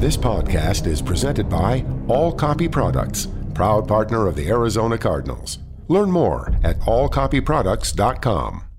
This podcast is presented by All Copy Products, proud partner of the Arizona Cardinals. Learn more at allcopyproducts.com.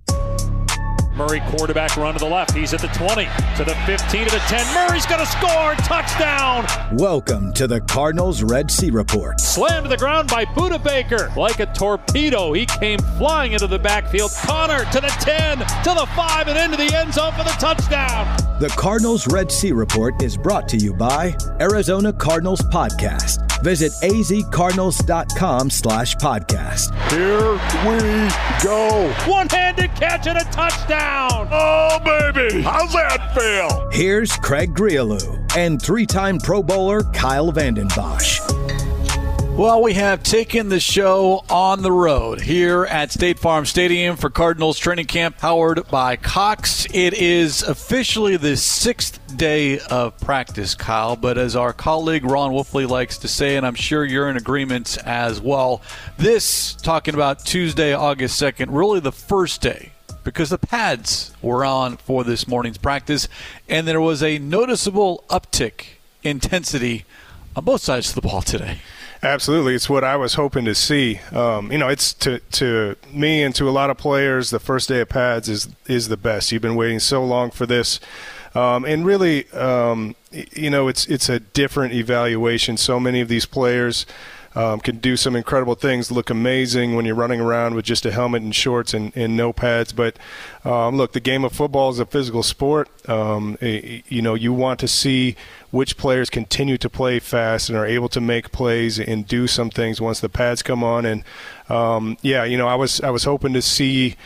Murray quarterback run to the left. He's at the 20, to the 15, to the 10. Murray's going to score. Touchdown. Welcome to the Cardinals Red Sea Report. Slammed to the ground by Budda Baker. Like a torpedo, he came flying into the backfield. Connor to the 10, to the 5, and into the end zone for the touchdown. The Cardinals Red Sea Report is brought to you by Arizona Cardinals Podcast. Visit azcardinals.com slash podcast. Here we go. One-handed catch and a touchdown. Oh, baby. How's that feel? Here's Craig Grialou and three-time Pro Bowler Kyle Vanden Bosch. Well, we have taken the show on the road here at State Farm Stadium for Cardinals training camp powered by Cox. It is officially the sixth day of practice, Kyle, but as our colleague Ron Wolfley likes to say, and I'm sure you're in agreement as well, this, talking about Tuesday, August 2nd, really the first day because the pads were on for this morning's practice, and there was a noticeable uptick intensity on both sides of the ball today. Absolutely, it's what I was hoping to see. Um, you know, it's to to me and to a lot of players, the first day of pads is is the best. You've been waiting so long for this, um, and really, um, you know, it's it's a different evaluation. So many of these players. Um, can do some incredible things, look amazing when you're running around with just a helmet and shorts and, and no pads. But um, look, the game of football is a physical sport. Um, you know, you want to see which players continue to play fast and are able to make plays and do some things once the pads come on. And um, yeah, you know, I was I was hoping to see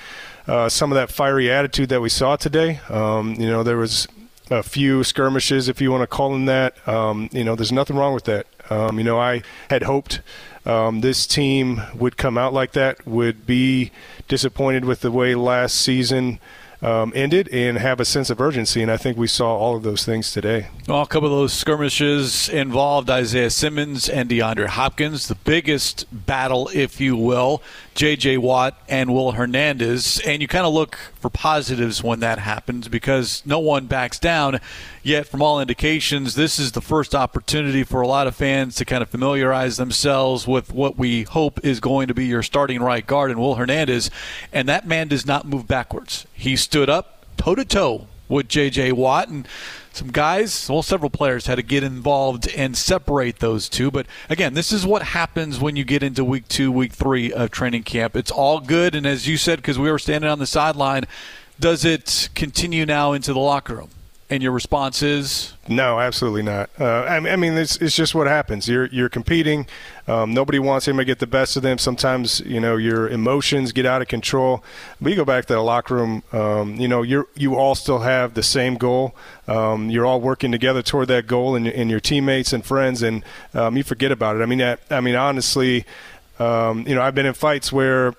uh, some of that fiery attitude that we saw today. Um, you know, there was a few skirmishes, if you want to call them that. Um, you know, there's nothing wrong with that. Um, you know, I had hoped um, this team would come out like that, would be disappointed with the way last season um, ended and have a sense of urgency. And I think we saw all of those things today. Well, a couple of those skirmishes involved Isaiah Simmons and DeAndre Hopkins, the biggest battle, if you will, J.J. Watt and Will Hernandez. And you kind of look for positives when that happens because no one backs down. Yet, from all indications, this is the first opportunity for a lot of fans to kind of familiarize themselves with what we hope is going to be your starting right guard and Will Hernandez. And that man does not move backwards. He stood up toe to toe with J.J. Watt. And some guys, well, several players had to get involved and separate those two. But again, this is what happens when you get into week two, week three of training camp. It's all good. And as you said, because we were standing on the sideline, does it continue now into the locker room? And your response is no, absolutely not. Uh, I, I, mean, it's, it's just what happens. You're you're competing. Um, nobody wants him to get the best of them. Sometimes you know your emotions get out of control. We go back to the locker room. Um, you know, you you all still have the same goal. Um, you're all working together toward that goal, and, and your teammates and friends, and um, you forget about it. I mean, I, I mean, honestly, um, you know, I've been in fights where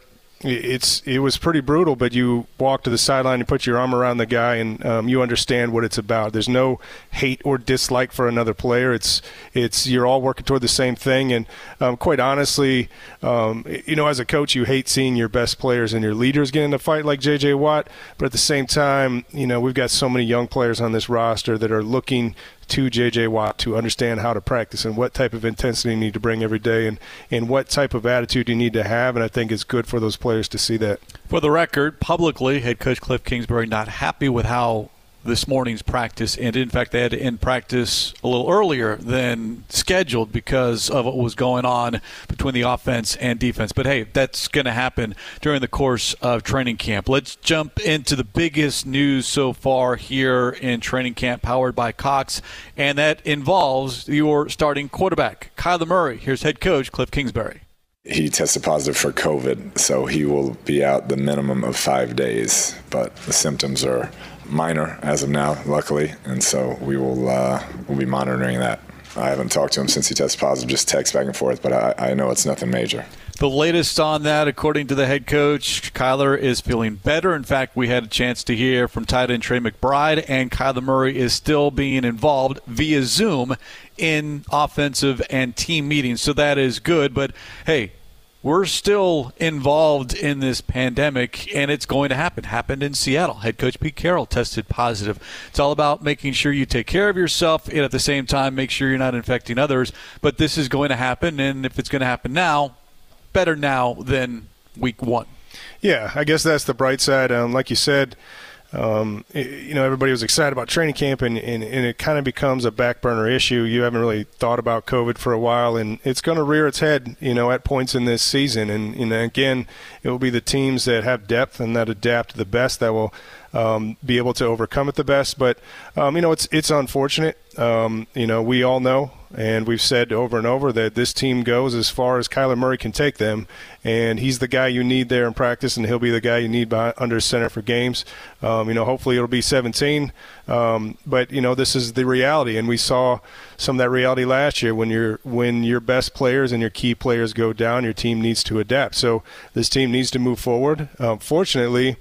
it's it was pretty brutal, but you walk to the sideline and put your arm around the guy, and um, you understand what it's about. There's no hate or dislike for another player. It's it's you're all working toward the same thing, and um, quite honestly, um, you know, as a coach, you hate seeing your best players and your leaders get in a fight like J.J. Watt, but at the same time, you know, we've got so many young players on this roster that are looking to J.J. Watt to understand how to practice and what type of intensity you need to bring every day and, and what type of attitude you need to have. And I think it's good for those players to see that. For the record, publicly, head coach Cliff Kingsbury not happy with how this morning's practice and in fact they had to end practice a little earlier than scheduled because of what was going on between the offense and defense. But hey that's going to happen during the course of training camp. Let's jump into the biggest news so far here in training camp powered by cox and that involves your starting quarterback kyler murray. Here's head coach cliff kingsbury he tested positive for COVID, so he will be out the minimum of five days. But the symptoms are minor as of now, luckily, and so we will uh, we'll be monitoring that. I haven't talked to him since he tested positive, just text back and forth, but I, I know it's nothing major. The latest on that, according to the head coach, Kyler is feeling better. In fact, we had a chance to hear from tight end Trey McBride, and Kyler Murray is still being involved via Zoom in offensive and team meetings. So that is good. But hey, we're still involved in this pandemic, and it's going to happen. Happened in Seattle. Head coach Pete Carroll tested positive. It's all about making sure you take care of yourself, and at the same time, make sure you're not infecting others. But this is going to happen, and if it's going to happen now, better now than week one. Yeah, I guess that's the bright side. Um, like you said, um, it, you know, everybody was excited about training camp, and, and, and it kind of becomes a back burner issue. You haven't really thought about COVID for a while, and it's going to rear its head, you know, at points in this season. And, and again, it will be the teams that have depth and that adapt the best that will um, be able to overcome it the best. But um, you know, it's it's unfortunate. Um, you know, we all know and we've said over and over that this team goes as far as Kyler Murray can take them, and he's the guy you need there in practice, and he'll be the guy you need by, under center for games. Um, you know, hopefully it'll be 17, um, but you know this is the reality, and we saw some of that reality last year when your when your best players and your key players go down, your team needs to adapt. So this team needs to move forward. Um, fortunately,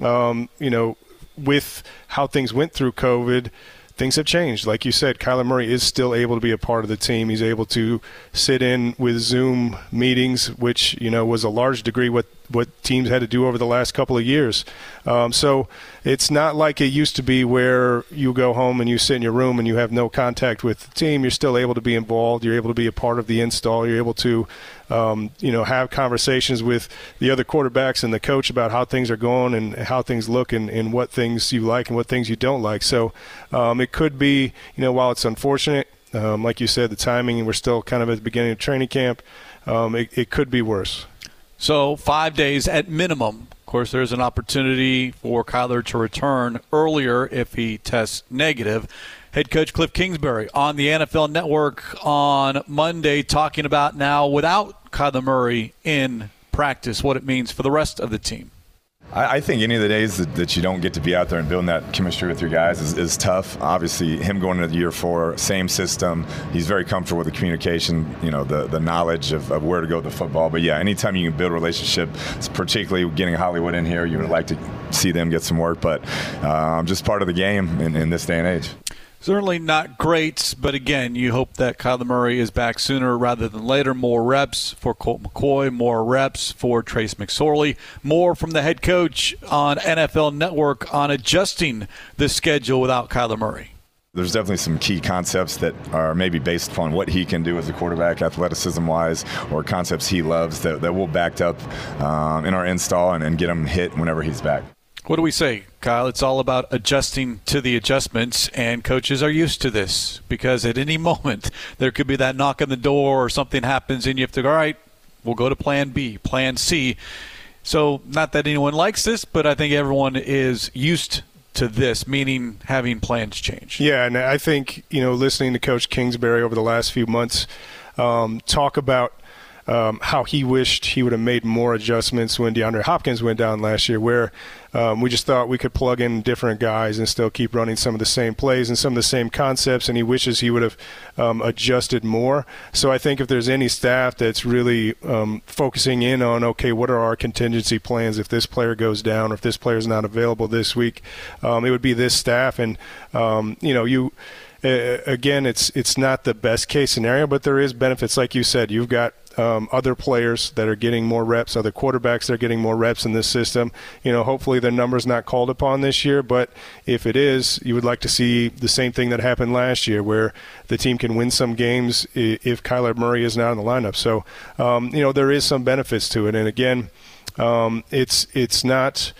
um, you know, with how things went through COVID things have changed. Like you said, Kyler Murray is still able to be a part of the team. He's able to sit in with Zoom meetings, which you know was a large degree what what teams had to do over the last couple of years. Um, so it's not like it used to be where you go home and you sit in your room and you have no contact with the team. You're still able to be involved. You're able to be a part of the install. You're able to, um, you know, have conversations with the other quarterbacks and the coach about how things are going and how things look and, and what things you like and what things you don't like. So um, it could be, you know, while it's unfortunate, um, like you said, the timing, we're still kind of at the beginning of training camp, um, it, it could be worse. So five days at minimum. Of course, there's an opportunity for Kyler to return earlier if he tests negative. Head coach Cliff Kingsbury on the NFL Network on Monday talking about now without Kyler Murray in practice, what it means for the rest of the team. I, think any of the days that, that, you don't get to be out there and building that chemistry with your guys is, is, tough. Obviously, him going into the year four, same system. He's very comfortable with the communication, you know, the, the knowledge of, of where to go with the football. But yeah, anytime you can build a relationship, particularly getting Hollywood in here, you would like to see them get some work. But uh, just part of the game in, in this day and age. Certainly not great, but again, you hope that Kyler Murray is back sooner rather than later. More reps for Colt McCoy, more reps for Trace McSorley, more from the head coach on NFL Network on adjusting the schedule without Kyler Murray. There's definitely some key concepts that are maybe based upon what he can do as a quarterback, athleticism wise, or concepts he loves that, that we'll back up um, in our install and, and get him hit whenever he's back. What do we say, Kyle? It's all about adjusting to the adjustments, and coaches are used to this because at any moment there could be that knock on the door or something happens, and you have to go, all right, we'll go to plan B, plan C. So, not that anyone likes this, but I think everyone is used to this, meaning having plans change. Yeah, and I think, you know, listening to Coach Kingsbury over the last few months um, talk about – um, how he wished he would have made more adjustments when DeAndre Hopkins went down last year, where um, we just thought we could plug in different guys and still keep running some of the same plays and some of the same concepts, and he wishes he would have um, adjusted more. So I think if there's any staff that's really um, focusing in on, okay, what are our contingency plans if this player goes down or if this player is not available this week, um, it would be this staff. And, um, you know, you uh, again, it's it's not the best case scenario, but there is benefits. Like you said, you've got um, other players that are getting more reps, other quarterbacks that are getting more reps in this system. You know, hopefully their number's not called upon this year, but if it is, you would like to see the same thing that happened last year, where the team can win some games if Kyler Murray is not in the lineup. So, um, you know, there is some benefits to it, and again, um, it's it's not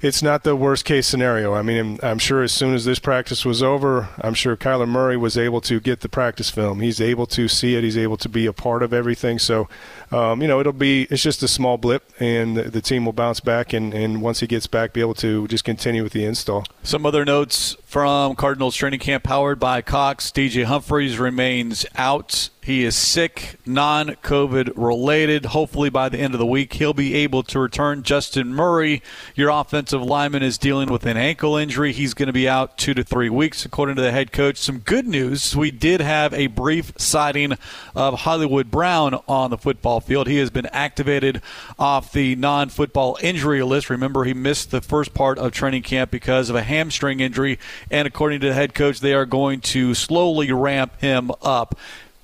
it's not the worst case scenario. I mean, I'm sure as soon as this practice was over, I'm sure Kyler Murray was able to get the practice film. He's able to see it. He's able to be a part of everything. So, um, you know, it'll be it's just a small blip, and the, the team will bounce back. And, and once he gets back, be able to just continue with the install. Some other notes from Cardinals training camp powered by Cox. DJ Humphreys remains out he is sick, non COVID related. Hopefully, by the end of the week, he'll be able to return. Justin Murray, your offensive lineman, is dealing with an ankle injury. He's going to be out two to three weeks, according to the head coach. Some good news we did have a brief sighting of Hollywood Brown on the football field. He has been activated off the non football injury list. Remember, he missed the first part of training camp because of a hamstring injury, and according to the head coach, they are going to slowly ramp him up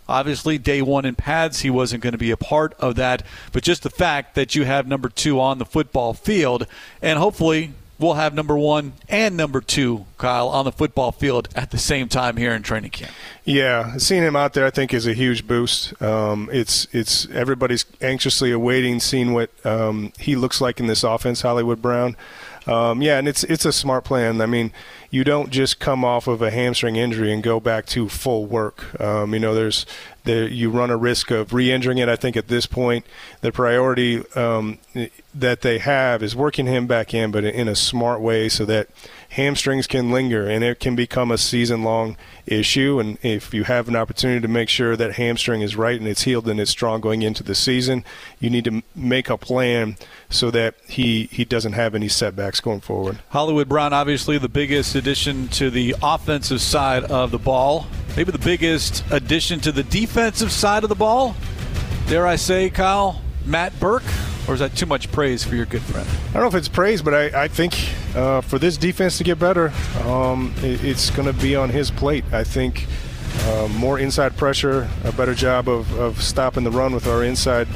Obviously, day one in pads, he wasn't going to be a part of that. But just the fact that you have number two on the football field, and hopefully we'll have number one and number two, Kyle, on the football field at the same time here in training camp. Yeah, seeing him out there, I think, is a huge boost. Um, it's it's everybody's anxiously awaiting seeing what um, he looks like in this offense, Hollywood Brown. Um, yeah, and it's it's a smart plan. I mean, you don't just come off of a hamstring injury and go back to full work. Um, you know, there's there, you run a risk of re-injuring it. I think at this point, the priority um, that they have is working him back in, but in a smart way, so that hamstrings can linger and it can become a season-long issue. And if you have an opportunity to make sure that hamstring is right and it's healed and it's strong going into the season, you need to make a plan so that he he doesn't have any setbacks going forward. Hollywood Brown, obviously the biggest addition to the offensive side of the ball, maybe the biggest addition to the defensive side of the ball. Dare I say, Kyle, Matt Burke, or is that too much praise for your good friend? I don't know if it's praise, but I, I think uh, for this defense to get better, um, it, it's going to be on his plate. I think uh, more inside pressure, a better job of, of stopping the run with our inside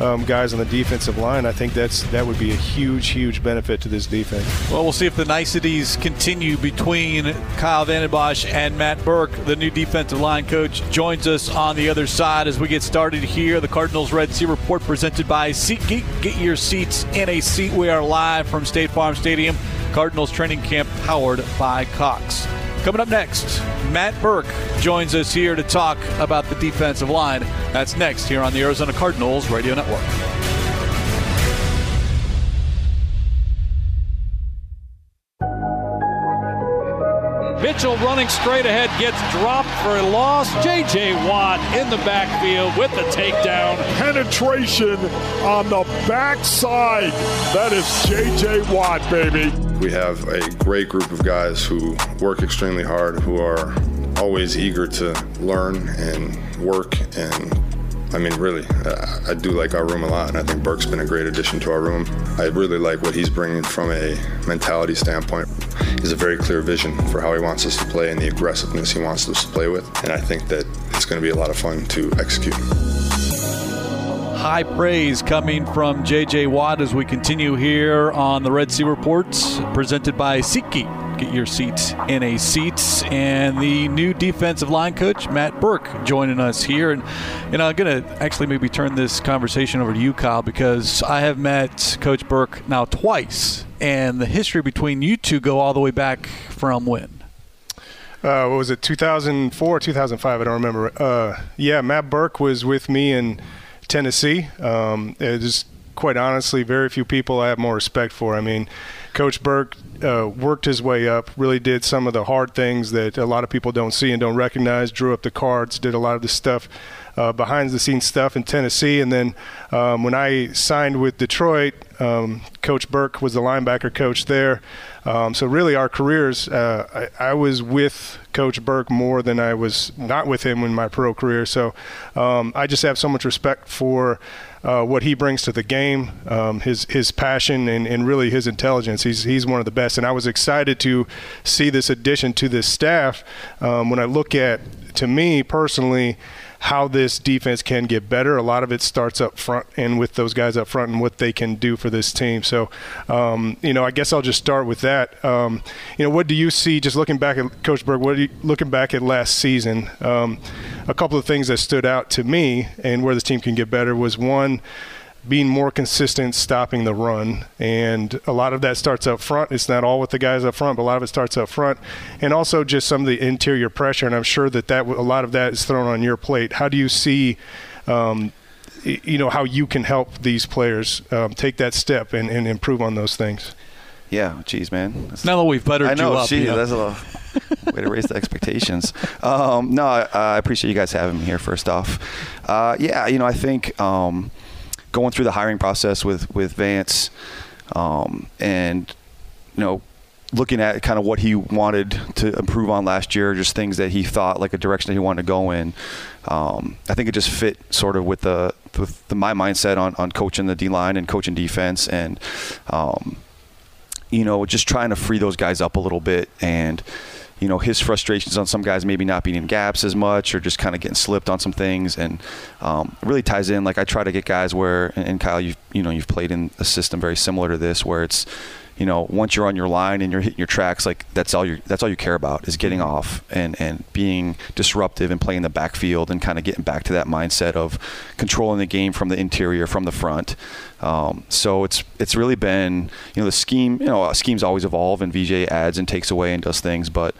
um, guys on the defensive line, I think that's that would be a huge, huge benefit to this defense. Well, we'll see if the niceties continue between Kyle Vanden Bosch and Matt Burke. The new defensive line coach joins us on the other side as we get started here. The Cardinals Red Sea Report presented by SeatGeek. Get your seats in a seat. We are live from State Farm Stadium. Cardinals training camp powered by Cox. Coming up next, Matt Burke joins us here to talk about the defensive line. That's next here on the Arizona Cardinals Radio Network. Mitchell running straight ahead gets dropped for a loss. J.J. Watt in the backfield with the takedown. Penetration on the backside. That is J.J. Watt, baby. We have a great group of guys who work extremely hard, who are always eager to learn and work and I mean, really, I do like our room a lot, and I think Burke's been a great addition to our room. I really like what he's bringing from a mentality standpoint. He's a very clear vision for how he wants us to play and the aggressiveness he wants us to play with, and I think that it's going to be a lot of fun to execute. High praise coming from J.J. Watt as we continue here on the Red Sea Reports, presented by SeatGeek get your seats in a seat. And the new defensive line coach, Matt Burke, joining us here. And, and I'm going to actually maybe turn this conversation over to you, Kyle, because I have met Coach Burke now twice. And the history between you two go all the way back from when? Uh, what was it, 2004, 2005? I don't remember. Uh, yeah, Matt Burke was with me in Tennessee. Um, it is quite honestly very few people I have more respect for. I mean, Coach Burke uh, worked his way up, really did some of the hard things that a lot of people don't see and don't recognize, drew up the cards, did a lot of the stuff, uh, behind the scenes stuff in Tennessee. And then um, when I signed with Detroit, um, Coach Burke was the linebacker coach there. Um, so really, our careers, uh, I, I, was with Coach Burke more than I was not with him in my pro career. So um, I just have so much respect for uh, what he brings to the game, um, his his passion and, and really his intelligence. He's he's one of the best, and I was excited to see this addition to this staff. Um, when I look at, to me personally, how this defense can get better. A lot of it starts up front and with those guys up front and what they can do for this team. So, um, you know, I guess I'll just start with that. Um, you know, what do you see just looking back at Coach Burke? What you, looking back at last season? Um, a couple of things that stood out to me and where this team can get better was one being more consistent, stopping the run. And a lot of that starts up front. It's not all with the guys up front, but a lot of it starts up front. And also just some of the interior pressure. And I'm sure that, that a lot of that is thrown on your plate. How do you see, um, you know, how you can help these players um, take that step and, and improve on those things? Yeah, geez, man. That's, now that we've buttered I know, you up, geez, you know. that's a way to raise the expectations. Um, no, I, I, appreciate you guys having me here. First off, uh, yeah, you know, I think um, – going through the hiring process with with Vance, um, and you know, looking at kind of what he wanted to improve on last year, just things that he thought like a direction that he wanted to go in. Um, I think it just fit sort of with the with the, my mindset on on coaching the D line and coaching defense, and um, you know, just trying to free those guys up a little bit and you know his frustrations on some guys maybe not being in gaps as much or just kind of getting slipped on some things. And um, really ties in like I try to get guys where and Kyle you you know you've played in a system very similar to this where it's you know, once you're on your line and you're hitting your tracks, like that's all you that's all you care about is getting off and and being disruptive and playing the backfield and kind of getting back to that mindset of controlling the game from the interior, from the front. Um, so it's it's really been you know the scheme. You know, schemes always evolve and VJ adds and takes away and does things, but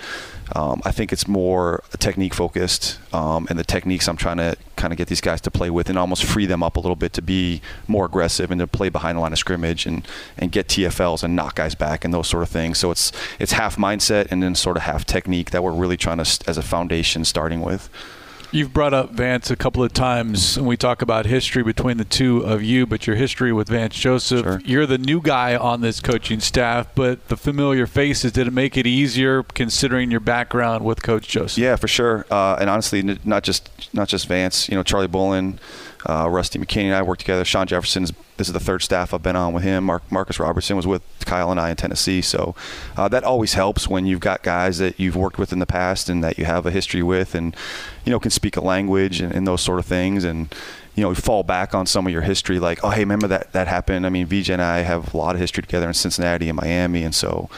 um, I think it's more technique focused, um, and the techniques I'm trying to kind of get these guys to play with and almost free them up a little bit to be more aggressive and to play behind the line of scrimmage and, and get TFLs and knock guys back and those sort of things. So it's it's half mindset and then sort of half technique that we're really trying to as a foundation starting with. You've brought up Vance a couple of times, and we talk about history between the two of you, but your history with Vance Joseph. Sure. You're the new guy on this coaching staff, but the familiar faces, did it make it easier considering your background with Coach Joseph? Yeah, for sure. Uh, and honestly, not just not just Vance. You know, Charlie Bullen, uh, Rusty McKinney and I worked together. Sean Jefferson's this is the third staff I've been on with him. Mark, Marcus Robertson was with Kyle and I in Tennessee, so uh, that always helps when you've got guys that you've worked with in the past and that you have a history with, and you know can speak a language and, and those sort of things, and you know, we fall back on some of your history, like, oh, hey, remember that that happened. I mean, VJ and I have a lot of history together in Cincinnati and Miami, and so,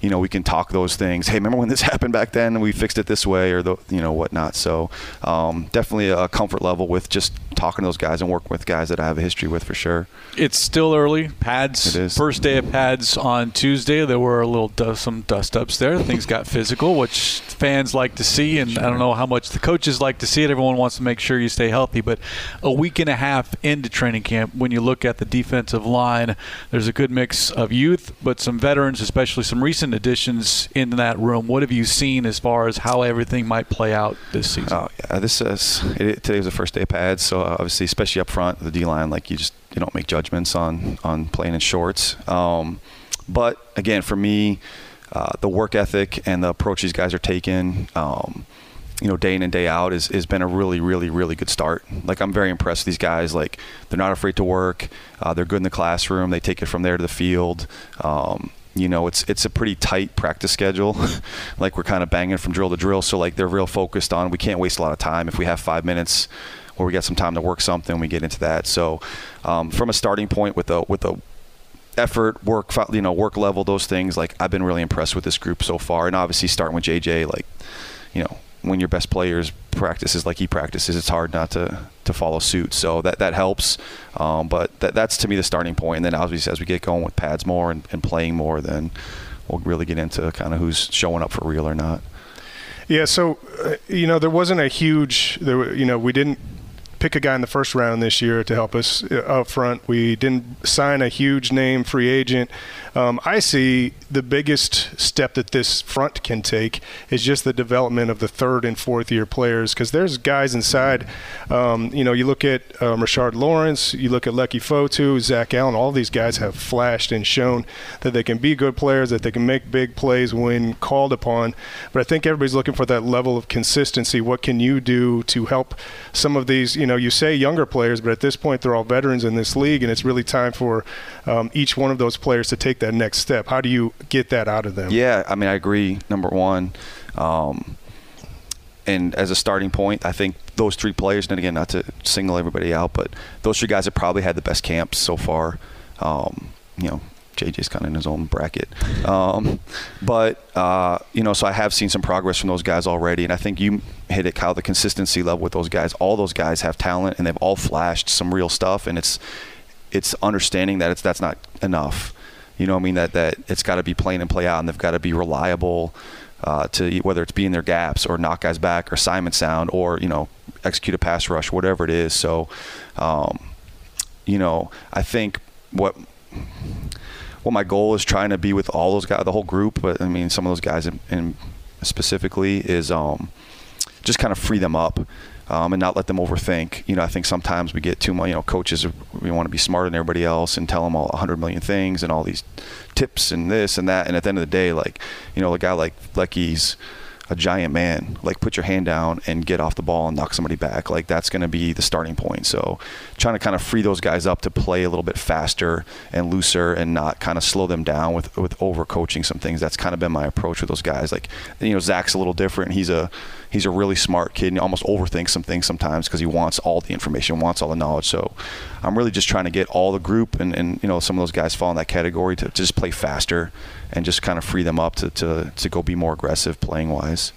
you know, we can talk those things. Hey, remember when this happened back then, and we fixed it this way, or the, you know, whatnot. So, um, definitely a comfort level with just talking to those guys and working with guys that I have a history with for sure. It's still early. Pads. It is. First day of pads on Tuesday. There were a little dust, some dust ups there. Things got physical, which fans like to see, and sure. I don't know how much the coaches like to see it. Everyone wants to make sure you stay healthy, but a week and a half into training camp, when you look at the defensive line, there's a good mix of youth, but some veterans, especially some recent additions in that room. What have you seen as far as how everything might play out this season? Oh yeah, this is it, today was the first day of pads, so obviously, especially up front, the D line, like you just you don't make judgments on on playing in shorts. Um, but again, for me, uh, the work ethic and the approach these guys are taking. Um, you know, day in and day out is has been a really, really, really good start. Like I'm very impressed with these guys. Like they're not afraid to work. Uh, they're good in the classroom. They take it from there to the field. Um, you know, it's it's a pretty tight practice schedule. like we're kind of banging from drill to drill. So like they're real focused on. We can't waste a lot of time. If we have five minutes, or we got some time to work something, we get into that. So um, from a starting point with the with the effort, work, you know, work level, those things. Like I've been really impressed with this group so far, and obviously starting with JJ, like you know, when your best players practices like he practices, it's hard not to to follow suit. So that that helps. Um, but that, that's to me the starting point. And then obviously as we get going with pads more and, and playing more, then we'll really get into kind of who's showing up for real or not. Yeah, so uh, you know there wasn't a huge there you know we didn't pick a guy in the first round this year to help us uh, up front. We didn't sign a huge name free agent. Um, I see the biggest step that this front can take is just the development of the third and fourth year players because there's guys inside. Um, you know, you look at um, Rashard Lawrence, you look at Leki Fotu, Zach Allen. All these guys have flashed and shown that they can be good players, that they can make big plays when called upon. But I think everybody's looking for that level of consistency. What can you do to help some of these? You know, you say younger players, but at this point they're all veterans in this league, and it's really time for um, each one of those players to take that next step. How do you get that out of them? Yeah, I mean, I agree. Number one. Um, and as a starting point, I think those three players, and again, not to single everybody out, but those three guys have probably had the best camps so far. Um, you know, JJ's kind of in his own bracket. Um, but, uh, you know, so I have seen some progress from those guys already. And I think you hit it, Kyle, the consistency level with those guys. All those guys have talent and they've all flashed some real stuff. And it's, it's understanding that it's, that's not enough. You know I mean? That, that it's got to be playing and play out and they've got to be reliable. Uh, to whether it's be in their gaps or knock guys back or Simon sound or you know execute a pass rush, whatever it is. So, um, you know, I think what what my goal is trying to be with all those guys, the whole group. But I mean, some of those guys in, in specifically is um, just kind of free them up. Um, and not let them overthink. You know, I think sometimes we get too much. You know, coaches we want to be smarter than everybody else and tell them all 100 million things and all these tips and this and that. And at the end of the day, like, you know, a guy like Leki's a giant man. Like put your hand down and get off the ball and knock somebody back. Like that's going to be the starting point. So trying to kind of free those guys up to play a little bit faster and looser and not kind of slow them down with with over coaching some things. That's kind of been my approach with those guys. Like you know Zach's a little different. He's a he's a really smart kid and he almost overthinks some things sometimes because he wants all the information, wants all the knowledge. So I'm really just trying to get all the group and, and you know some of those guys fall in that category to, to just play faster and just kind of free them up to, to, to go be more aggressive playing wise.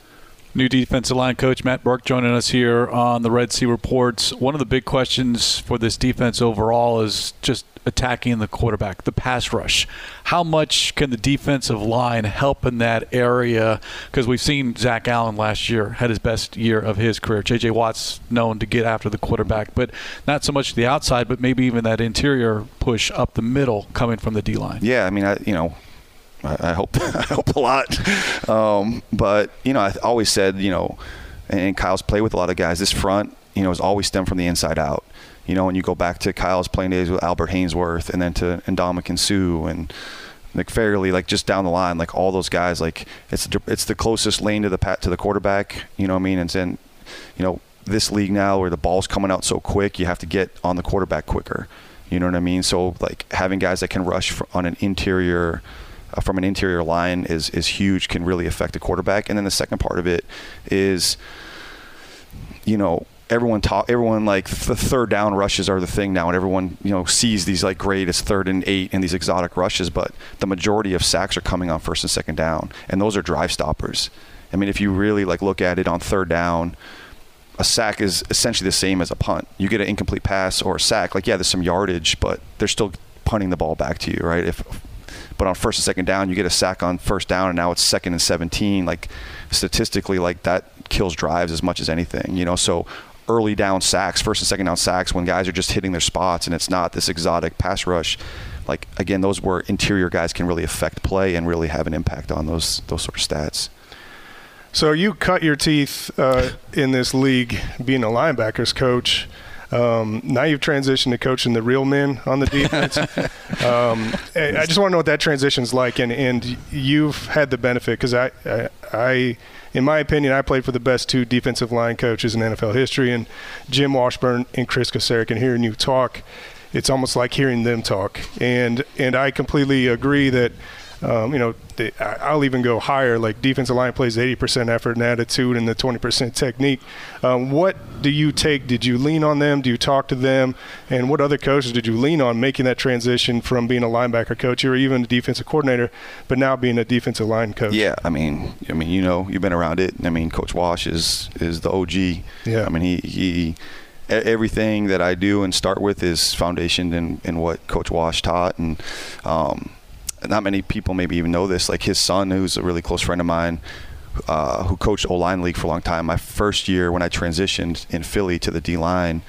New defensive line coach Matt Burke joining us here on the Red Sea Reports. One of the big questions for this defense overall is just attacking the quarterback, the pass rush. How much can the defensive line help in that area? Because we've seen Zach Allen last year had his best year of his career. J.J. Watt's known to get after the quarterback, but not so much the outside, but maybe even that interior push up the middle coming from the D line. Yeah, I mean, I, you know, I, I hope I hope a lot. Um, but you know, I always said, you know, and Kyle's played with a lot of guys. This front, you know, has always stemmed from the inside out. You know, when you go back to Kyle's playing days with Albert Haynesworth, and then to Ndamukong Suh and Nick Fairley, like just down the line, like all those guys, like it's it's the closest lane to the pat to the quarterback. You know what I mean? And then, you know, this league now where the ball's coming out so quick, you have to get on the quarterback quicker. You know what I mean? So like having guys that can rush on an interior uh, from an interior line is is huge. Can really affect a quarterback. And then the second part of it is, you know, everyone talk everyone like the third down rushes are the thing now and everyone you know sees these like great as third and eight and these exotic rushes but the majority of sacks are coming on first and second down and those are drive stoppers i mean if you really like look at it on third down a sack is essentially the same as a punt you get an incomplete pass or a sack like yeah there's some yardage but they're still punting the ball back to you right if but on first and second down you get a sack on first down and now it's second and 17 like statistically like that kills drives as much as anything you know so early down sacks, first and second down sacks when guys are just hitting their spots and it's not this exotic pass rush. Like again, those where interior guys can really affect play and really have an impact on those those sort of stats. So you cut your teeth uh, in this league being a linebackers coach. Um, now you've transitioned to coaching the real men on the defense. um, I just want to know what that transition's like, and, and you've had the benefit because I, I, I in my opinion, I played for the best two defensive line coaches in NFL history, and Jim Washburn and Chris Kocurek. And hearing you talk, it's almost like hearing them talk. And and I completely agree that um, you know, they, I'll even go higher. Like defensive line plays 80% effort and attitude, and the 20% technique. Um, what do you take? Did you lean on them? Do you talk to them? And what other coaches did you lean on making that transition from being a linebacker coach or even a defensive coordinator, but now being a defensive line coach? Yeah, I mean, I mean, you know, you've been around it. I mean, Coach Wash is is the OG. Yeah. I mean, he he everything that I do and start with is foundationed in, in what Coach Wash taught, and um, not many people maybe even know this. Like his son, who's a really close friend of mine, uh, who coached O line league for a long time. My first year when I transitioned in Philly to the D line,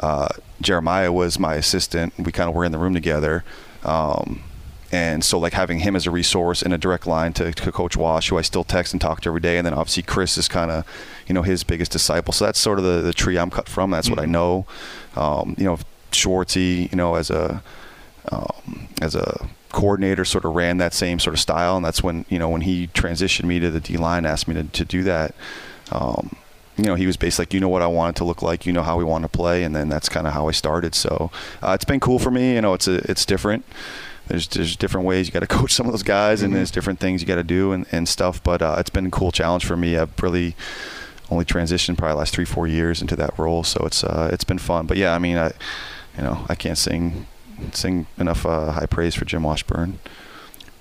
uh, Jeremiah was my assistant. We kind of were in the room together. Um, and so like having him as a resource in a direct line to, to coach wash who i still text and talk to every day and then obviously chris is kind of you know his biggest disciple so that's sort of the, the tree i'm cut from that's mm-hmm. what i mm-hmm. know um, you know schwartzy you know as a um, as a coordinator sort of ran that same sort of style, and that's when you know when he transitioned me to the D line, asked me to, to do that. Um, you know, he was basically like, you know what I want it to look like, you know how we want to play, and then that's kind of how I started. So uh, it's been cool for me. You know, it's a, it's different. There's there's different ways you got to coach some of those guys, mm-hmm. and there's different things you got to do and, and stuff. But uh, it's been a cool challenge for me. I've really only transitioned probably last three four years into that role, so it's uh, it's been fun. But yeah, I mean, I you know I can't sing sing enough uh, high praise for Jim Washburn.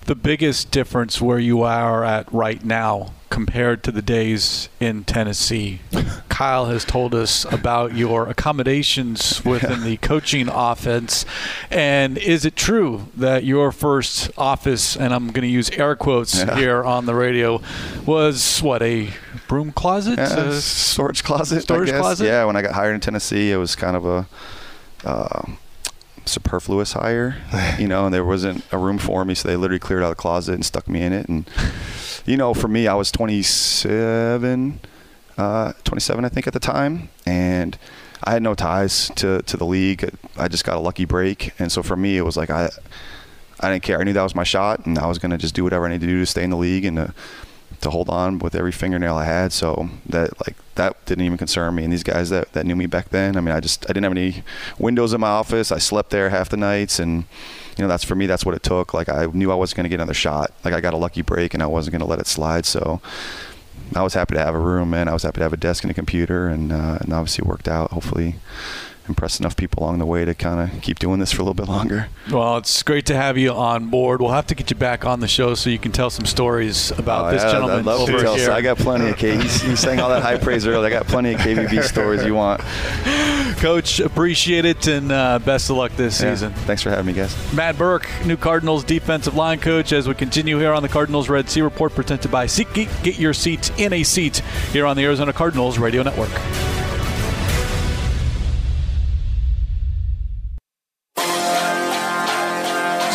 The biggest difference where you are at right now compared to the days in Tennessee. Kyle has told us about your accommodations within yeah. the coaching offense. And is it true that your first office, and I'm going to use air quotes yeah. here on the radio, was what, a broom closet? Yeah, a storage closet. Storage closet? Yeah, when I got hired in Tennessee, it was kind of a. Uh, superfluous hire, you know, and there wasn't a room for me, so they literally cleared out a closet and stuck me in it. And you know, for me, I was 27, uh, 27, I think, at the time, and I had no ties to to the league. I just got a lucky break, and so for me, it was like I. I didn't care. I knew that was my shot, and I was going to just do whatever I needed to do to stay in the league and to, to hold on with every fingernail I had. So that like that didn't even concern me. And these guys that, that knew me back then, I mean, I just I didn't have any windows in my office. I slept there half the nights, and you know that's for me. That's what it took. Like I knew I wasn't going to get another shot. Like I got a lucky break, and I wasn't going to let it slide. So. I was happy to have a room, and I was happy to have a desk and a computer, and, uh, and obviously it worked out. Hopefully, impressed enough people along the way to kind of keep doing this for a little bit longer. Well, it's great to have you on board. We'll have to get you back on the show so you can tell some stories about oh, this yeah, gentleman. I'd love to tell. So I got plenty of K. He's, he's saying all that high praise earlier. I got plenty of KBB stories you want. Coach, appreciate it and uh, best of luck this Yeah, season. Thanks for having me, guys. Matt Burke, new Cardinals defensive line coach, as we continue here on the Cardinals Red Sea Report presented by SeatGeek. Get your seat in a seat here on the Arizona Cardinals Radio Network.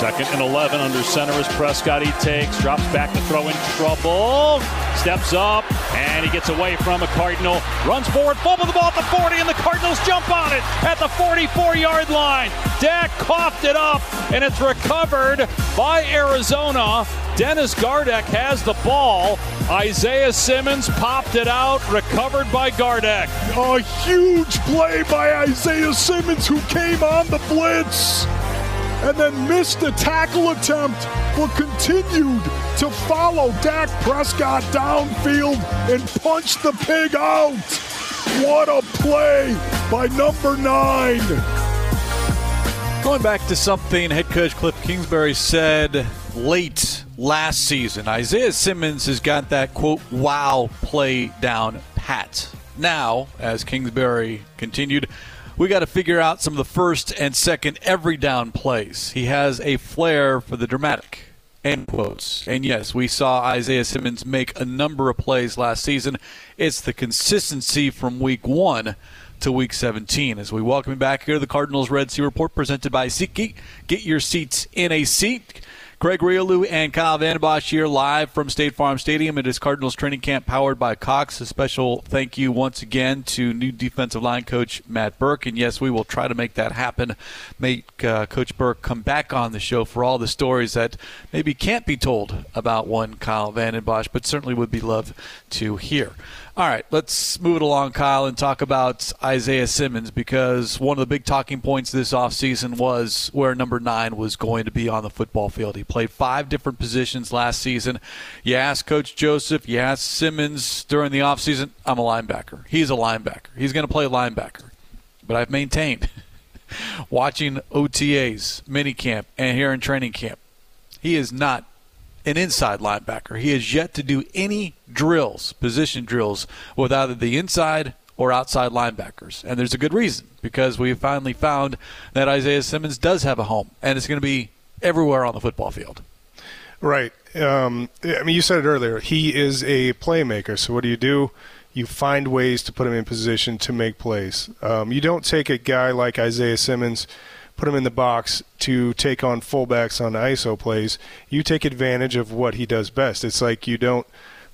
Second and 11 under center is Prescott. He takes, drops back to throw in trouble, steps up, and he gets away from a Cardinal. Runs forward, fumble the ball at the 40, and the Cardinals jump on it at the 44 yard line. Dak coughed it up, and it's recovered by Arizona. Dennis Gardeck has the ball. Isaiah Simmons popped it out, recovered by Gardeck. A huge play by Isaiah Simmons, who came on the blitz and then missed the tackle attempt, but continued to follow Dak Prescott downfield and punch the pig out. What a play by number nine. Going back to something head coach Cliff Kingsbury said late last season, Isaiah Simmons has got that quote wow play down pat. Now, as Kingsbury continued, we got to figure out some of the first and second every down plays. He has a flair for the dramatic. End quotes. And yes, we saw Isaiah Simmons make a number of plays last season. It's the consistency from week one to week 17. As we welcome you back here to the Cardinals Red Sea Report presented by SeatGeek. Get your seats in a seat. Craig Grialou and Kyle Vanden Bosch here live from State Farm Stadium. It is Cardinals training camp powered by Cox. A special thank you once again to new defensive line coach Matt Burke. And yes, we will try to make that happen. Make uh, Coach Burke come back on the show for all the stories that maybe can't be told about one Kyle Vanden Bosch, but certainly would be loved to hear. All right, let's move it along, Kyle, and talk about Isaiah Simmons because one of the big talking points this offseason was where number nine was going to be on the football field. He played five different positions last season. You ask Coach Joseph, you ask Simmons during the offseason, I'm a linebacker. He's a linebacker. He's going to play linebacker. But I've maintained, watching OTAs, minicamp, and here in training camp, he is not an inside linebacker. He has yet to do any drills, position drills, with either the inside or outside linebackers. And there's a good reason because we finally found that Isaiah Simmons does have a home, and it's going to be everywhere on the football field. Right. Um, I mean, you said it earlier. He is a playmaker. So what do you do? You find ways to put him in position to make plays. Um, you don't take a guy like Isaiah Simmons, put him in the box to take on fullbacks on ISO plays. You take advantage of what he does best. It's like you don't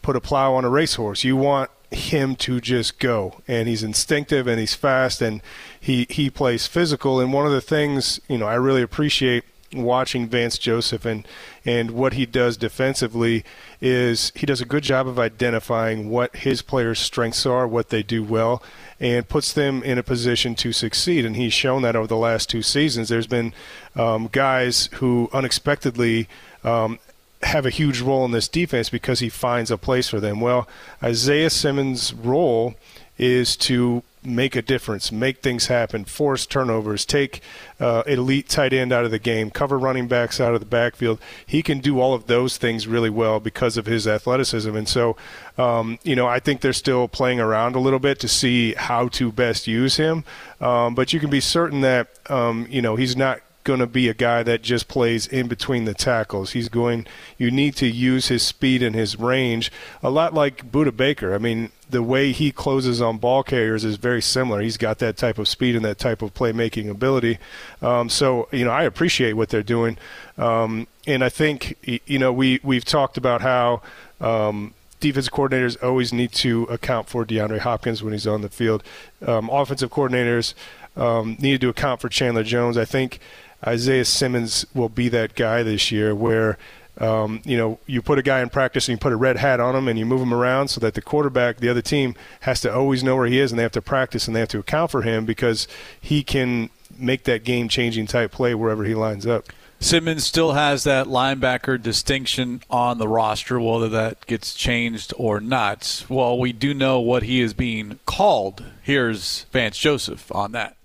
put a plow on a racehorse. You want him to just go and he's instinctive and he's fast and he he plays physical and one of the things you know I really appreciate watching Vance Joseph and and what he does defensively is he does a good job of identifying what his players' strengths are, what they do well, and puts them in a position to succeed. And he's shown that over the last two seasons. There's been um, guys who unexpectedly um, have a huge role in this defense because he finds a place for them. Well, Isaiah Simmons' role is to make a difference, make things happen, force turnovers, take uh, elite tight end out of the game, cover running backs out of the backfield. He can do all of those things really well because of his athleticism. And so, um, you know, I think they're still playing around a little bit to see how to best use him. Um, but you can be certain that, um, you know, he's not going to be a guy that just plays in between the tackles. He's going. You need to use his speed and his range a lot like Budda Baker. I mean, the way he closes on ball carriers is very similar. He's got that type of speed and that type of playmaking ability. Um, so you know, I appreciate what they're doing, um, and I think you know we we've talked about how. Um, defensive coordinators always need to account for DeAndre Hopkins when he's on the field. Um, offensive coordinators um, needed to account for Chandler Jones. I think Isaiah Simmons will be that guy this year where um, you know, you put a guy in practice and you put a red hat on him and you move him around so that the quarterback, the other team, has to always know where he is and they have to practice and they have to account for him because he can make that game changing type play wherever he lines up. Simmons still has that linebacker distinction on the roster, whether that gets changed or not. Well, we do know what he is being called. Here's Vance Joseph on that.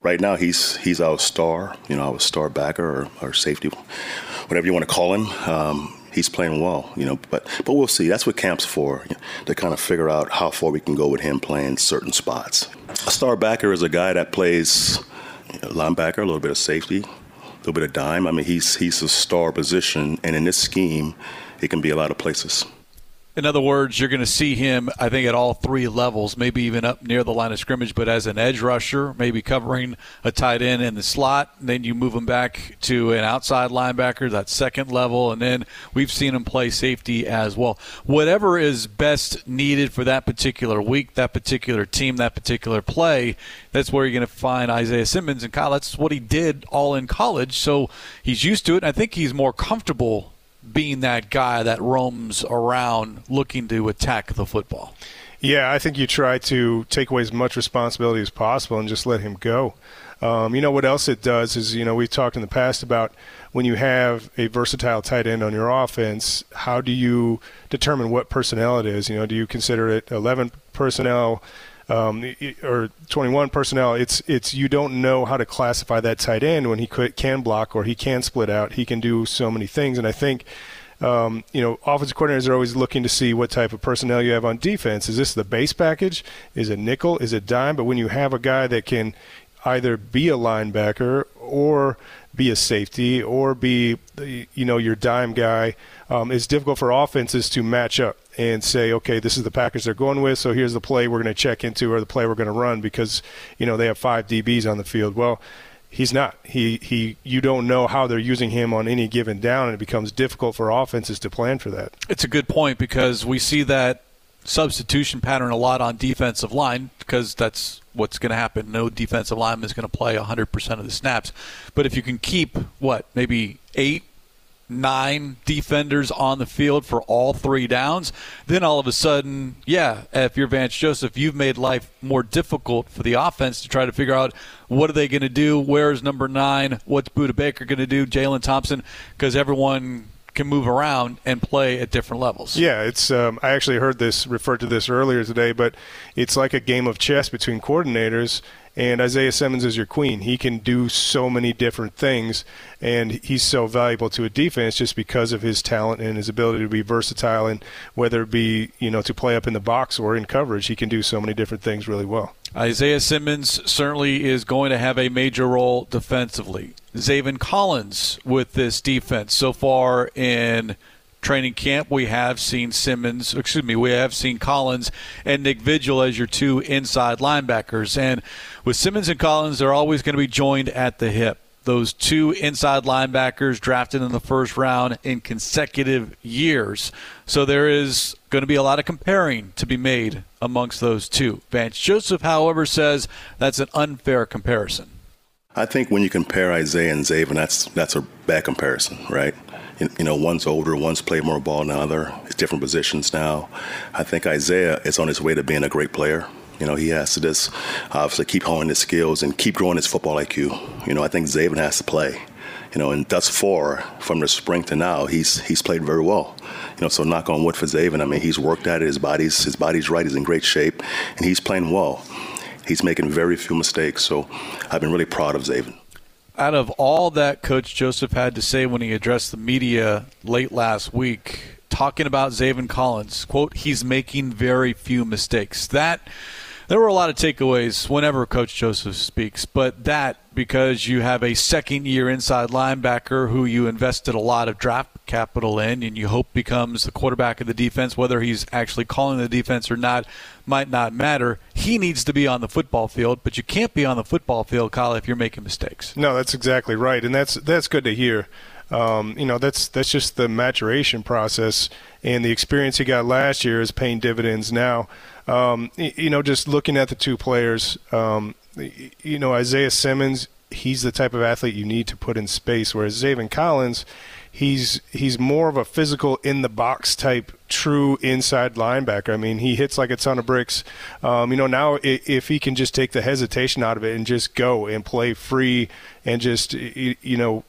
Right now, he's he's our star, you know, our star backer or, or safety, whatever you want to call him. Um, he's playing well, you know, but but we'll see. That's what camp's for you know, to kind of figure out how far we can go with him playing certain spots. A star backer is a guy that plays linebacker, a little bit of safety, a little bit of dime. I mean, he's he's a star position, and in this scheme, it can be a lot of places. In other words, you're going to see him, I think, at all three levels, maybe even up near the line of scrimmage, but as an edge rusher, maybe covering a tight end in the slot. Then you move him back to an outside linebacker, that second level, and then we've seen him play safety as well. Whatever is best needed for that particular week, that particular team, that particular play, that's where you're going to find Isaiah Simmons. And Kyle, that's what he did all in college, so he's used to it. And I think he's more comfortable being that guy that roams around looking to attack the football. Yeah, I think you try to take away as much responsibility as possible and just let him go. Um, you know what else it does is you know we've talked in the past about when you have a versatile tight end on your offense, how do you determine what personnel it is? You know, do you consider it 11 personnel? Um, or 21 personnel, it's it's you don't know how to classify that tight end when he could, can block or he can split out. He can do so many things, and I think um, you know, offensive coordinators are always looking to see what type of personnel you have on defense. Is this the base package? Is it nickel? Is it dime? But when you have a guy that can either be a linebacker or be a safety or be, you know, your dime guy, um, it's difficult for offenses to match up and say, okay, this is the package they're going with, so here's the play we're going to check into or the play we're going to run because, you know, they have five DBs on the field. Well, he's not. He he. You don't know how they're using him on any given down, and it becomes difficult for offenses to plan for that. It's a good point because we see that substitution pattern a lot on defensive line because that's what's going to happen. No defensive lineman is going to play 100% of the snaps. But if you can keep what maybe eight nine defenders on the field for all three downs, then all of a sudden, yeah, if you're Vance Joseph, you've made life more difficult for the offense to try to figure out what are they going to do, where's number nine, what's Budda Baker going to do, Jalen Thompson, because everyone can move around and play at different levels. Yeah, it's. Um, I actually heard this referred to this earlier today, but it's like a game of chess between coordinators and Isaiah Simmons is your queen. He can do so many different things, and he's so valuable to a defense just because of his talent and his ability to be versatile. And whether it be you know to play up in the box or in coverage, he can do so many different things really well. Isaiah Simmons certainly is going to have a major role defensively. Zaven Collins with this defense so far in training camp, we have seen Simmons, excuse me, we have seen Collins and Nick Vigil as your two inside linebackers. And with Simmons and Collins, they're always going to be joined at the hip. Those two inside linebackers drafted in the first round in consecutive years. So there is going to be a lot of comparing to be made amongst those two. Vance Joseph, however, says that's an unfair comparison. I think when you compare Isaiah and Zaven, that's that's a bad comparison, right? you know, one's older, one's played more ball than the other. It's different positions now. I think Isaiah is on his way to being a great player. You know, he has to just obviously keep honing his skills and keep growing his football IQ. You know, I think Zaven has to play. You know, and thus far, from the spring to now, he's he's played very well. You know, so knock on wood for Zaven. I mean, he's worked at it. His body's his body's right. He's in great shape, and he's playing well. He's making very few mistakes. So, I've been really proud of Zaven out of all that Coach Joseph had to say when he addressed the media late last week, talking about Zaven Collins, quote, he's making very few mistakes. That there were a lot of takeaways whenever Coach Joseph speaks, but that because you have a second year inside linebacker who you invested a lot of draft capital in and you hope becomes the quarterback of the defense, whether he's actually calling the defense or not, might not matter. He needs to be on the football field, but you can't be on the football field, Kyle, if you're making mistakes. No, that's exactly right, and that's that's good to hear. Um, you know, that's that's just the maturation process, and the experience he got last year is paying dividends now. Um, you know, just looking at the two players, um, you know, Isaiah Simmons, he's the type of athlete you need to put in space, whereas Zaven Collins, he's he's more of a physical in the box type true inside linebacker. I mean, he hits like a ton of bricks. Um, you know, now if he can just take the hesitation out of it and just go and play free and just you know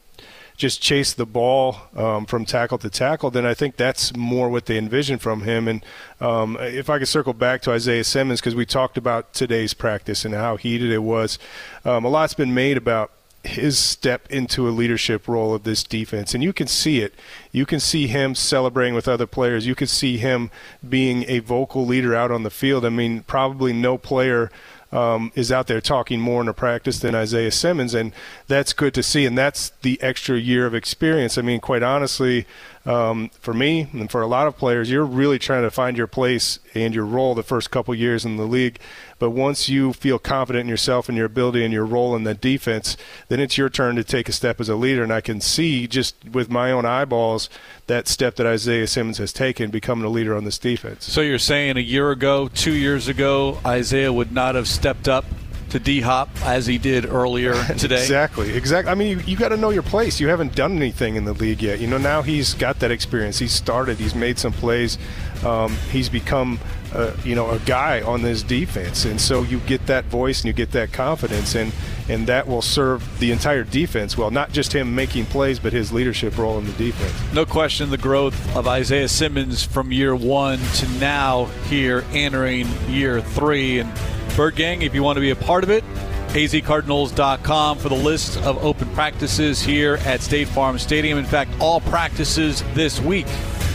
just chase the ball um, from tackle to tackle, then I think that's more what they envision from him. And um, if I could circle back to Isaiah Simmons, because we talked about today's practice and how heated it was, um, a lot's been made about his step into a leadership role of this defense. And you can see it. You can see him celebrating with other players. You can see him being a vocal leader out on the field. I mean, probably no player um, is out there talking more in a practice than Isaiah Simmons, and that's good to see. And that's the extra year of experience. I mean, quite honestly, um, for me and for a lot of players, you're really trying to find your place and your role the first couple years in the league. But once you feel confident in yourself and your ability and your role in the defense, then it's your turn to take a step as a leader. And I can see just with my own eyeballs that step that Isaiah Simmons has taken, becoming a leader on this defense. So you're saying a year ago, two years ago, Isaiah would not have stepped up to D Hop as he did earlier today. exactly, exactly. I mean, you, you got to know your place. You haven't done anything in the league yet. You know, now he's got that experience. He's started. He's made some plays. Um, he's become, uh, you know, a guy on this defense, and so you get that voice and you get that confidence, and and that will serve the entire defense well. Not just him making plays, but his leadership role in the defense. No question, the growth of Isaiah Simmons from year one to now here entering year three and Bird Gang, if you want to be a part of it, azcardinals.com for the list of open practices here at State Farm Stadium. In fact, all practices this week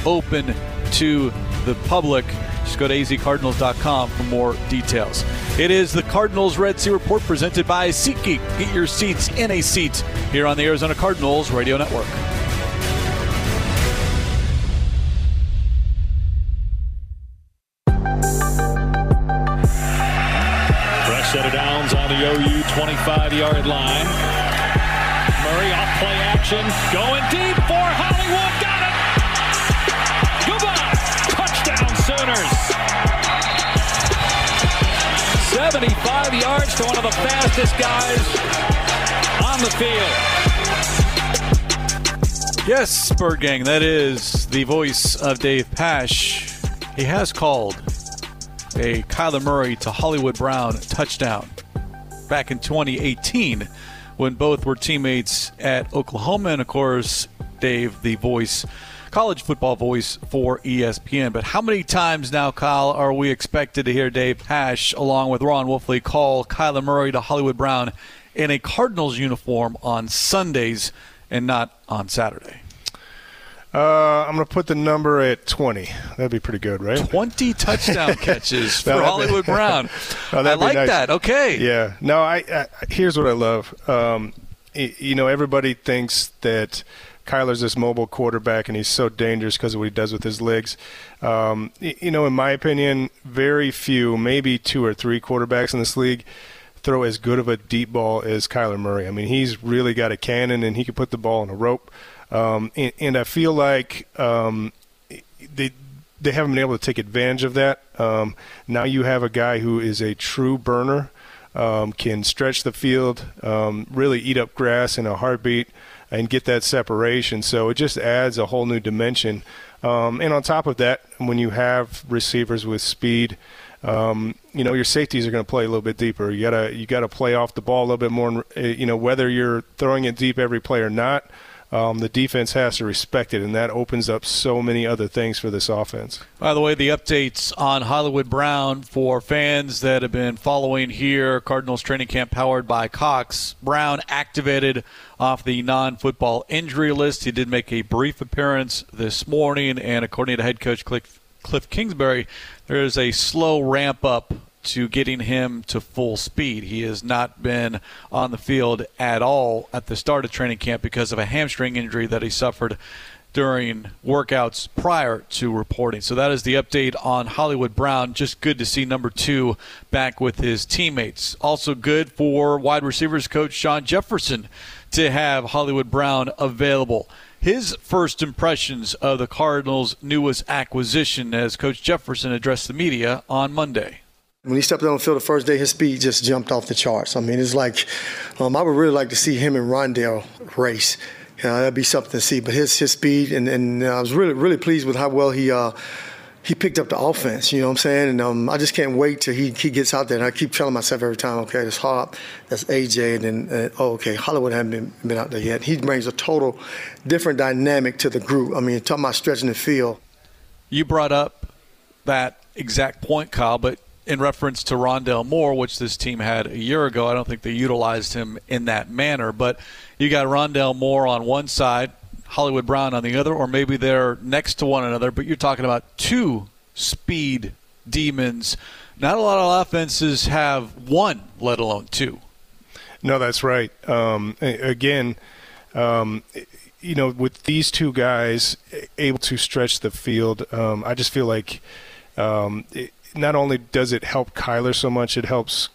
open to the public. Just go to azcardinals.com for more details. It is the Cardinals Red Sea Report presented by SeatGeek. Get your seats in a seat here on the Arizona Cardinals Radio Network. The OU 25 yard line. Murray off play action, going deep for Hollywood. Got it! Goodbye! Touchdown Sooners! 75 yards to one of the fastest guys on the field. Yes, Bird Gang, that is the voice of Dave Pasch. He has called a Kyler Murray to Hollywood Brown touchdown back in 2018 when both were teammates at Oklahoma. And of course, Dave, the voice, college football voice for ESPN. But how many times now, Kyle, are we expected to hear Dave Pasch along with Ron Wolfley call Kyler Murray to Hollywood Brown in a Cardinals uniform on Sundays and not on Saturday? Uh, I'm going to put the number at 20. That'd be pretty good, right? 20 touchdown catches for Hollywood Brown. oh, I like nice. that. Okay. Yeah. No, I, I, here's what I love. Um, you know, everybody thinks that Kyler's this mobile quarterback and he's so dangerous because of what he does with his legs. Um, you know, in my opinion, very few, maybe two or three quarterbacks in this league throw as good of a deep ball as Kyler Murray. I mean, he's really got a cannon and he can put the ball in a rope. Um, and, and, I feel like um, they they haven't been able to take advantage of that. Um, now you have a guy who is a true burner, um, can stretch the field, um, really eat up grass in a heartbeat, and get that separation. So it just adds a whole new dimension. Um, and on top of that, when you have receivers with speed. Um, you know your safeties are going to play a little bit deeper. You gotta you gotta play off the ball a little bit more. You know whether you're throwing it deep every play or not um, the defense has to respect it, and that opens up so many other things for this offense. By the way, the updates on Hollywood Brown for fans that have been following here Cardinals training camp powered by Cox. Brown activated off the non football injury list. He did make a brief appearance this morning, and according to head coach Cliff, Cliff Kingsbury, there is a slow ramp up to getting him to full speed. He has not been on the field at all at the start of training camp because of a hamstring injury that he suffered during workouts prior to reporting. So that is the update on Hollywood Brown. Just good to see number two back with his teammates. Also good for wide receivers coach Shawn Jefferson to have Hollywood Brown available. His first impressions of the Cardinals' newest acquisition as Coach Jefferson addressed the media on Monday. When he stepped on the field the first day, his speed just jumped off the charts. I mean, it's like um, I would really like to see him and Rondale race. you know, that'd be something to see. But his his speed and and I was really really pleased with how well he. Uh, he picked up the offense, you know what I'm saying? And um, I just can't wait till he, he gets out there. And I keep telling myself every time, okay, that's Hop, that's AJ, and then, uh, oh, okay, Hollywood hasn't been, been out there yet. He brings a total different dynamic to the group. I mean, talking about stretching the field. You brought up that exact point, Kyle, but in reference to Rondale Moore, which this team had a year ago, I don't think they utilized him in that manner. But you got Rondale Moore on one side, Hollywood Brown on the other, or maybe they're next to one another, but you're talking about two speed demons. Not a lot of offenses have one, let alone two. No, that's right. Um, again, um, you know, with these two guys able to stretch the field, um, I just feel like um, it, not only does it help Kyler so much, it helps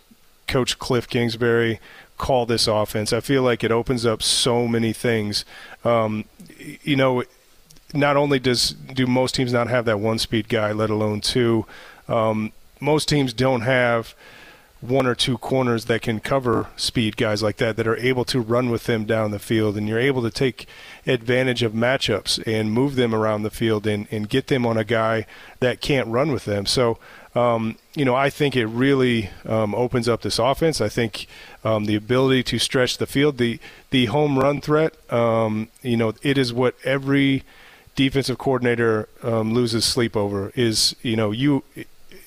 Coach Cliff Kingsbury call this offense. I feel like it opens up so many things. Um, you know, not only does do most teams not have that one speed guy, let alone two. Um, most teams don't have one or two corners that can cover speed guys like that that are able to run with them down the field and you're able to take advantage of matchups and move them around the field and, and get them on a guy that can't run with them so um, you know I think it really um, opens up this offense I think um, the ability to stretch the field the the home run threat um, you know it is what every defensive coordinator um, loses sleep over is you know you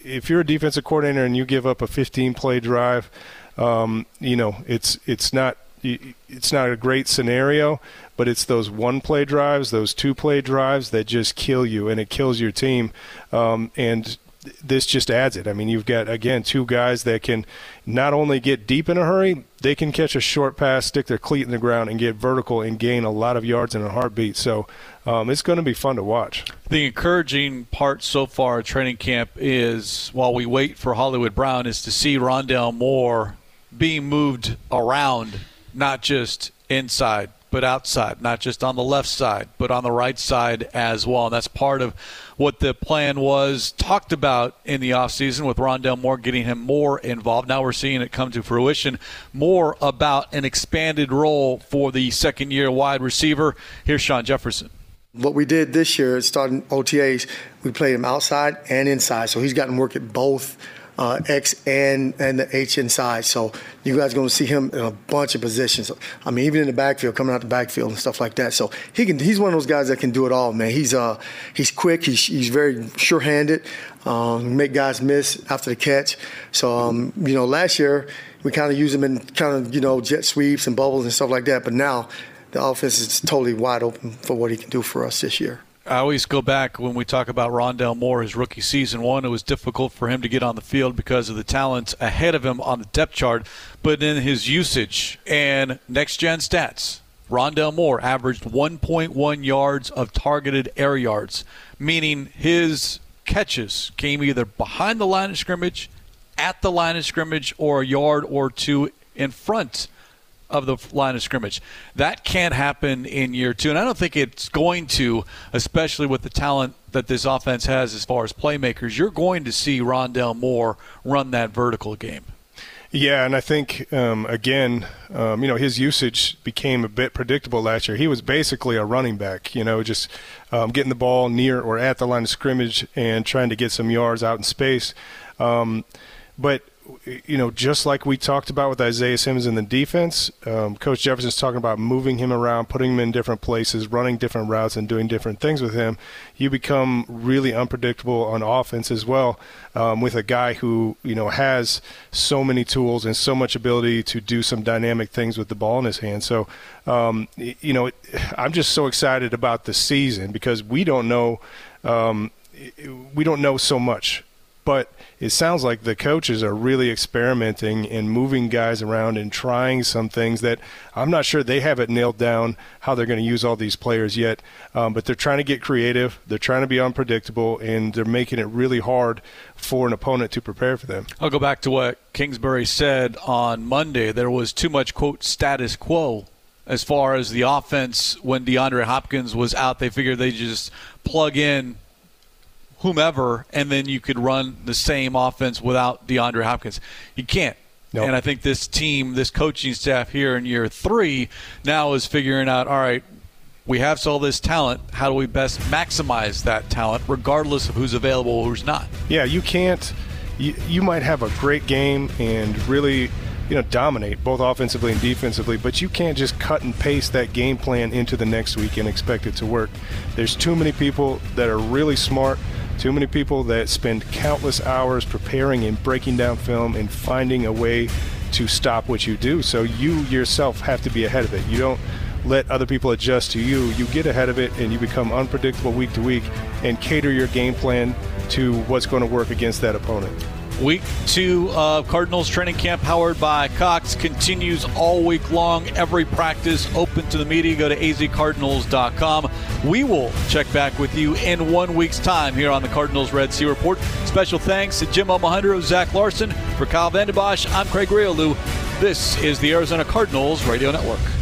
if you're a defensive coordinator and you give up a 15 play drive, um, you know it's it's not it's not a great scenario, but it's those one play drives, those two play drives that just kill you and it kills your team. Um, and this just adds it. I mean, you've got again two guys that can not only get deep in a hurry, they can catch a short pass, stick their cleat in the ground, and get vertical and gain a lot of yards in a heartbeat. So um, it's going to be fun to watch. The encouraging part so far at training camp is while we wait for Hollywood Brown, is to see Rondale Moore being moved around, not just inside but outside, not just on the left side, but on the right side as well. And that's part of what the plan was talked about in the offseason with Rondale Moore getting him more involved. Now we're seeing it come to fruition. More about an expanded role for the second year wide receiver. Here's Shawn Jefferson. What we did this year, starting OTAs, we played him outside and inside. So he's gotten work at both uh, X and and the H inside. So you guys are going to see him in a bunch of positions. I mean, even in the backfield, coming out the backfield and stuff like that. So he can. He's one of those guys that can do it all, man. He's uh he's quick. He's he's very sure-handed. Um, make guys miss after the catch. So um, you know, last year we kind of used him in kind of you know jet sweeps and bubbles and stuff like that. But now the offense is totally wide open for what he can do for us this year. I always go back when we talk about Rondale Moore, his rookie season. One, it was difficult for him to get on the field because of the talent ahead of him on the depth chart, but in his usage and next gen stats, Rondale Moore averaged 1.1 yards of targeted air yards, meaning his catches came either behind the line of scrimmage, at the line of scrimmage, or a yard or two in front of the line of scrimmage. That can't happen in year two, and I don't think it's going to, especially with the talent that this offense has as far as playmakers. You're going to see Rondale Moore run that vertical game. Yeah, and I think um, again, um, you know, his usage became a bit predictable last year. He was basically a running back, you know, just um, getting the ball near or at the line of scrimmage and trying to get some yards out in space. Um, but you know, just like we talked about with Isaiah Simmons in the defense, um, Coach Jefferson's talking about moving him around, putting him in different places, running different routes, and doing different things with him. You become really unpredictable on offense as well um, with a guy who, you know, has so many tools and so much ability to do some dynamic things with the ball in his hand. So, um, you know, I'm just so excited about the season because we don't know. Um, we don't know so much but it sounds like the coaches are really experimenting and moving guys around and trying some things that I'm not sure they have it nailed down how they're going to use all these players yet. Um, but they're trying to get creative, they're trying to be unpredictable, and they're making it really hard for an opponent to prepare for them. I'll go back to what Kingsbury said on Monday. There was too much, quote, status quo as far as the offense when DeAndre Hopkins was out. They figured they just plug in whomever, and then you could run the same offense without DeAndre Hopkins. You can't. Nope. And I think this team, this coaching staff here in year three, now is figuring out, all right, we have all this talent. How do we best maximize that talent, regardless of who's available or who's not? Yeah, you can't. You, you might have a great game and really you know dominate both offensively and defensively but you can't just cut and paste that game plan into the next week and expect it to work there's too many people that are really smart too many people that spend countless hours preparing and breaking down film and finding a way to stop what you do. So you yourself have to be ahead of it. You don't let other people adjust to you. You get ahead of it and you become unpredictable week to week and cater your game plan to what's going to work against that opponent Week two of Cardinals training camp, powered by Cox, continues all week long. Every practice open to the media. Go to azcardinals.com. We will check back with you in one week's time here on the Cardinals Red Sea Report. Special thanks to Jim Omohundro, Zach Larson. For Kyle Vanden Bosch, I'm Craig Grialou. This is the Arizona Cardinals Radio Network.